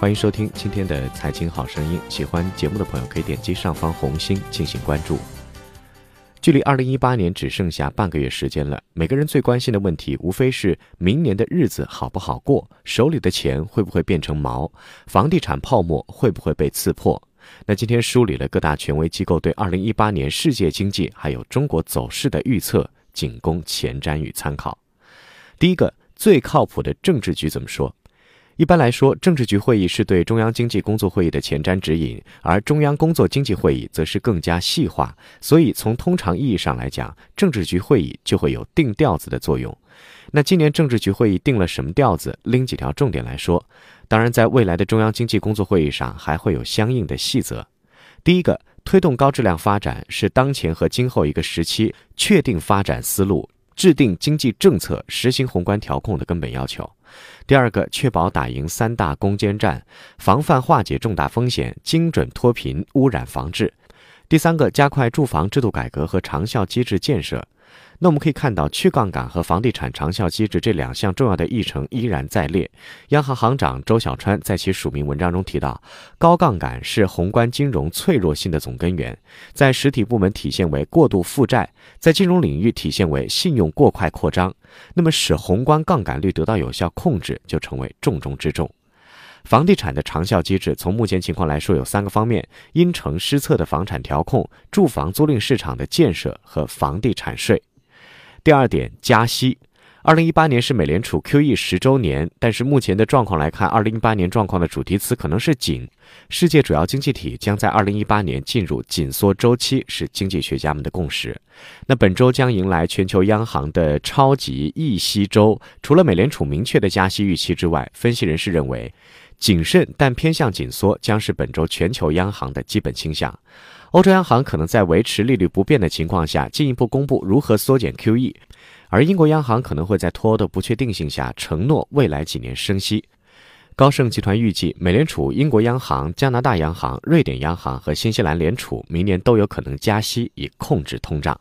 欢迎收听今天的《财经好声音》，喜欢节目的朋友可以点击上方红心进行关注。距离二零一八年只剩下半个月时间了，每个人最关心的问题无非是明年的日子好不好过，手里的钱会不会变成毛，房地产泡沫会不会被刺破。那今天梳理了各大权威机构对二零一八年世界经济还有中国走势的预测，仅供前瞻与参考。第一个最靠谱的政治局怎么说？一般来说，政治局会议是对中央经济工作会议的前瞻指引，而中央工作经济会议则是更加细化。所以，从通常意义上来讲，政治局会议就会有定调子的作用。那今年政治局会议定了什么调子？拎几条重点来说。当然，在未来的中央经济工作会议上，还会有相应的细则。第一个，推动高质量发展是当前和今后一个时期确定发展思路、制定经济政策、实行宏观调控的根本要求。第二个，确保打赢三大攻坚战，防范化解重大风险，精准脱贫、污染防治。第三个，加快住房制度改革和长效机制建设。那我们可以看到，去杠杆和房地产长效机制这两项重要的议程依然在列。央行行长周小川在其署名文章中提到，高杠杆是宏观金融脆弱性的总根源，在实体部门体现为过度负债，在金融领域体现为信用过快扩张。那么，使宏观杠杆率得到有效控制，就成为重中之重。房地产的长效机制，从目前情况来说，有三个方面：因城施策的房产调控、住房租赁市场的建设和房地产税。第二点，加息。二零一八年是美联储 QE 十周年，但是目前的状况来看，二零一八年状况的主题词可能是紧。世界主要经济体将在二零一八年进入紧缩周期，是经济学家们的共识。那本周将迎来全球央行的超级议息周，除了美联储明确的加息预期之外，分析人士认为，谨慎但偏向紧缩将是本周全球央行的基本倾向。欧洲央行可能在维持利率不变的情况下，进一步公布如何缩减 QE，而英国央行可能会在脱欧的不确定性下，承诺未来几年升息。高盛集团预计，美联储、英国央行、加拿大央行、瑞典央行和新西兰联储明年都有可能加息，以控制通胀。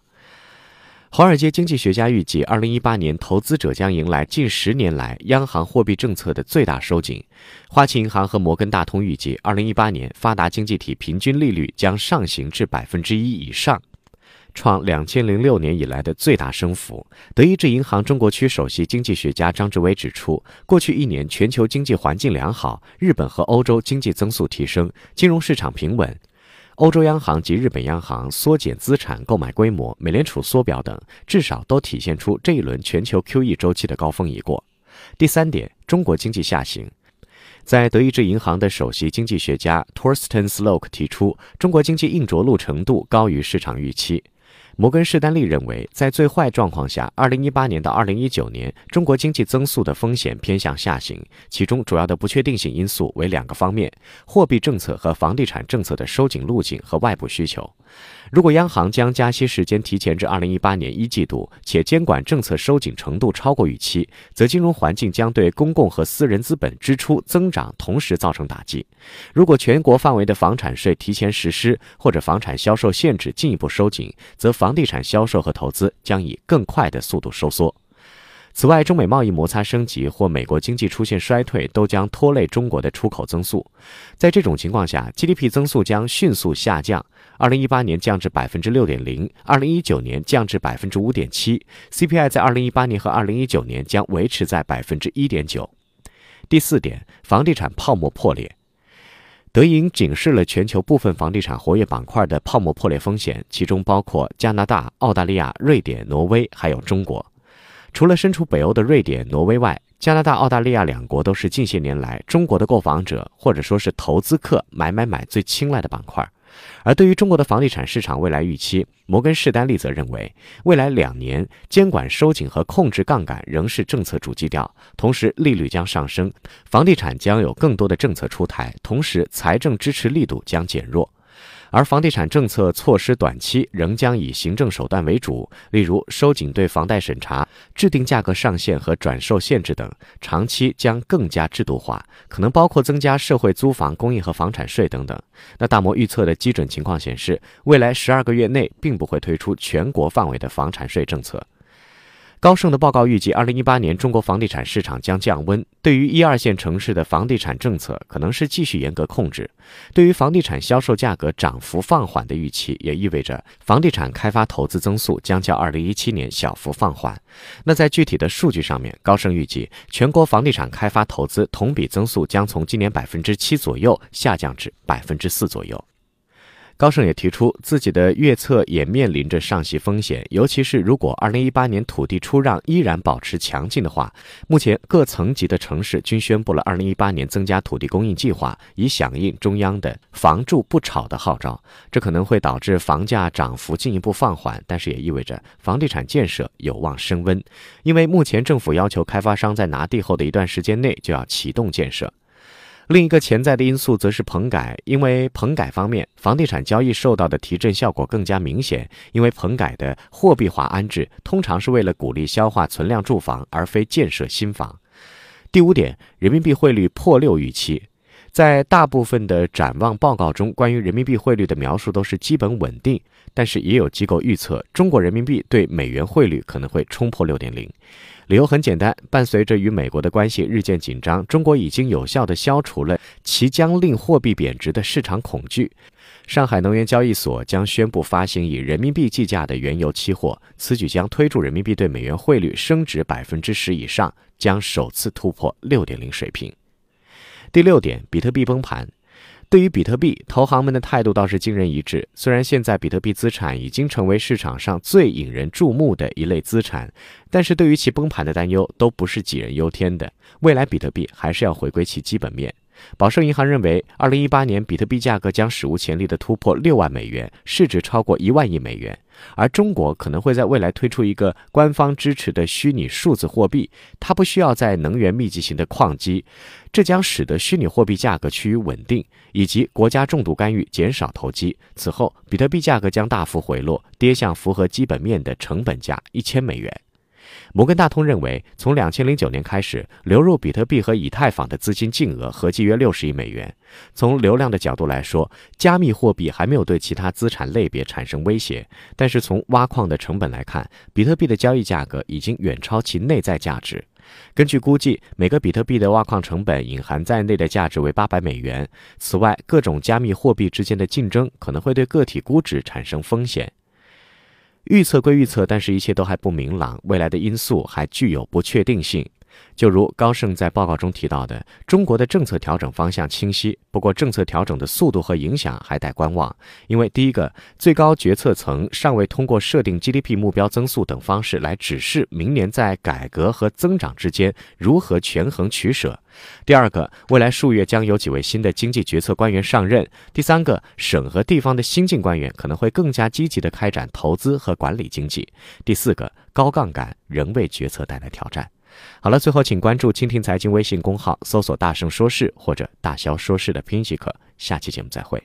华尔街经济学家预计，二零一八年投资者将迎来近十年来央行货币政策的最大收紧。花旗银行和摩根大通预计，二零一八年发达经济体平均利率将上行至百分之一以上，创两千零六年以来的最大升幅。德意志银行中国区首席经济学家张志威指出，过去一年全球经济环境良好，日本和欧洲经济增速提升，金融市场平稳。欧洲央行及日本央行缩减资产购买规模，美联储缩表等，至少都体现出这一轮全球 QE 周期的高峰已过。第三点，中国经济下行，在德意志银行的首席经济学家 Torsten Slok 提出，中国经济硬着陆程度高于市场预期。摩根士丹利认为，在最坏状况下，二零一八年到二零一九年，中国经济增速的风险偏向下行，其中主要的不确定性因素为两个方面：货币政策和房地产政策的收紧路径和外部需求。如果央行将加息时间提前至二零一八年一季度，且监管政策收紧程度超过预期，则金融环境将对公共和私人资本支出增长同时造成打击。如果全国范围的房产税提前实施，或者房产销售限制进一步收紧，则房房地产销售和投资将以更快的速度收缩。此外，中美贸易摩擦升级或美国经济出现衰退，都将拖累中国的出口增速。在这种情况下，GDP 增速将迅速下降。二零一八年降至百分之六点零，二零一九年降至百分之五点七，CPI 在二零一八年和二零一九年将维持在百分之一点九。第四点，房地产泡沫破裂，德银警示了全球部分房地产活跃板块的泡沫破裂风险，其中包括加拿大、澳大利亚、瑞典、挪威，还有中国。除了身处北欧的瑞典、挪威外，加拿大、澳大利亚两国都是近些年来中国的购房者或者说是投资客买买买最青睐的板块。而对于中国的房地产市场未来预期，摩根士丹利则认为，未来两年监管收紧和控制杠杆仍是政策主基调，同时利率将上升，房地产将有更多的政策出台，同时财政支持力度将减弱。而房地产政策措施短期仍将以行政手段为主，例如收紧对房贷审查、制定价格上限和转售限制等；长期将更加制度化，可能包括增加社会租房供应和房产税等等。那大摩预测的基准情况显示，未来十二个月内并不会推出全国范围的房产税政策。高盛的报告预计，二零一八年中国房地产市场将降温。对于一二线城市的房地产政策，可能是继续严格控制。对于房地产销售价格涨幅放缓的预期，也意味着房地产开发投资增速将较二零一七年小幅放缓。那在具体的数据上面，高盛预计全国房地产开发投资同比增速将从今年百分之七左右下降至百分之四左右。高盛也提出，自己的预测也面临着上行风险，尤其是如果2018年土地出让依然保持强劲的话。目前各层级的城市均宣布了2018年增加土地供应计划，以响应中央的“房住不炒”的号召。这可能会导致房价涨幅进一步放缓，但是也意味着房地产建设有望升温，因为目前政府要求开发商在拿地后的一段时间内就要启动建设。另一个潜在的因素则是棚改，因为棚改方面，房地产交易受到的提振效果更加明显。因为棚改的货币化安置通常是为了鼓励消化存量住房，而非建设新房。第五点，人民币汇率破六预期，在大部分的展望报告中，关于人民币汇率的描述都是基本稳定，但是也有机构预测，中国人民币对美元汇率可能会冲破六点零。理由很简单，伴随着与美国的关系日渐紧张，中国已经有效地消除了其将令货币贬值的市场恐惧。上海能源交易所将宣布发行以人民币计价的原油期货，此举将推助人民币对美元汇率升值百分之十以上，将首次突破六点零水平。第六点，比特币崩盘。对于比特币，投行们的态度倒是惊人一致。虽然现在比特币资产已经成为市场上最引人注目的一类资产，但是对于其崩盘的担忧都不是杞人忧天的。未来比特币还是要回归其基本面。宝盛银行认为，二零一八年比特币价格将史无前例地突破六万美元，市值超过一万亿美元。而中国可能会在未来推出一个官方支持的虚拟数字货币，它不需要在能源密集型的矿机，这将使得虚拟货币价格趋于稳定，以及国家重度干预减少投机。此后，比特币价格将大幅回落，跌向符合基本面的成本价一千美元。摩根大通认为，从两千零九年开始，流入比特币和以太坊的资金净额合计约六十亿美元。从流量的角度来说，加密货币还没有对其他资产类别产生威胁。但是从挖矿的成本来看，比特币的交易价格已经远超其内在价值。根据估计，每个比特币的挖矿成本隐含在内的价值为八百美元。此外，各种加密货币之间的竞争可能会对个体估值产生风险。预测归预测，但是一切都还不明朗，未来的因素还具有不确定性。就如高盛在报告中提到的，中国的政策调整方向清晰，不过政策调整的速度和影响还待观望。因为第一个，最高决策层尚未通过设定 GDP 目标增速等方式来指示明年在改革和增长之间如何权衡取舍；第二个，未来数月将有几位新的经济决策官员上任；第三个，省和地方的新晋官员可能会更加积极地开展投资和管理经济；第四个，高杠杆仍为决策带来挑战。好了，最后请关注蜻蜓财经微信公号，搜索“大圣说事”或者“大肖说事”的拼音即可。下期节目再会。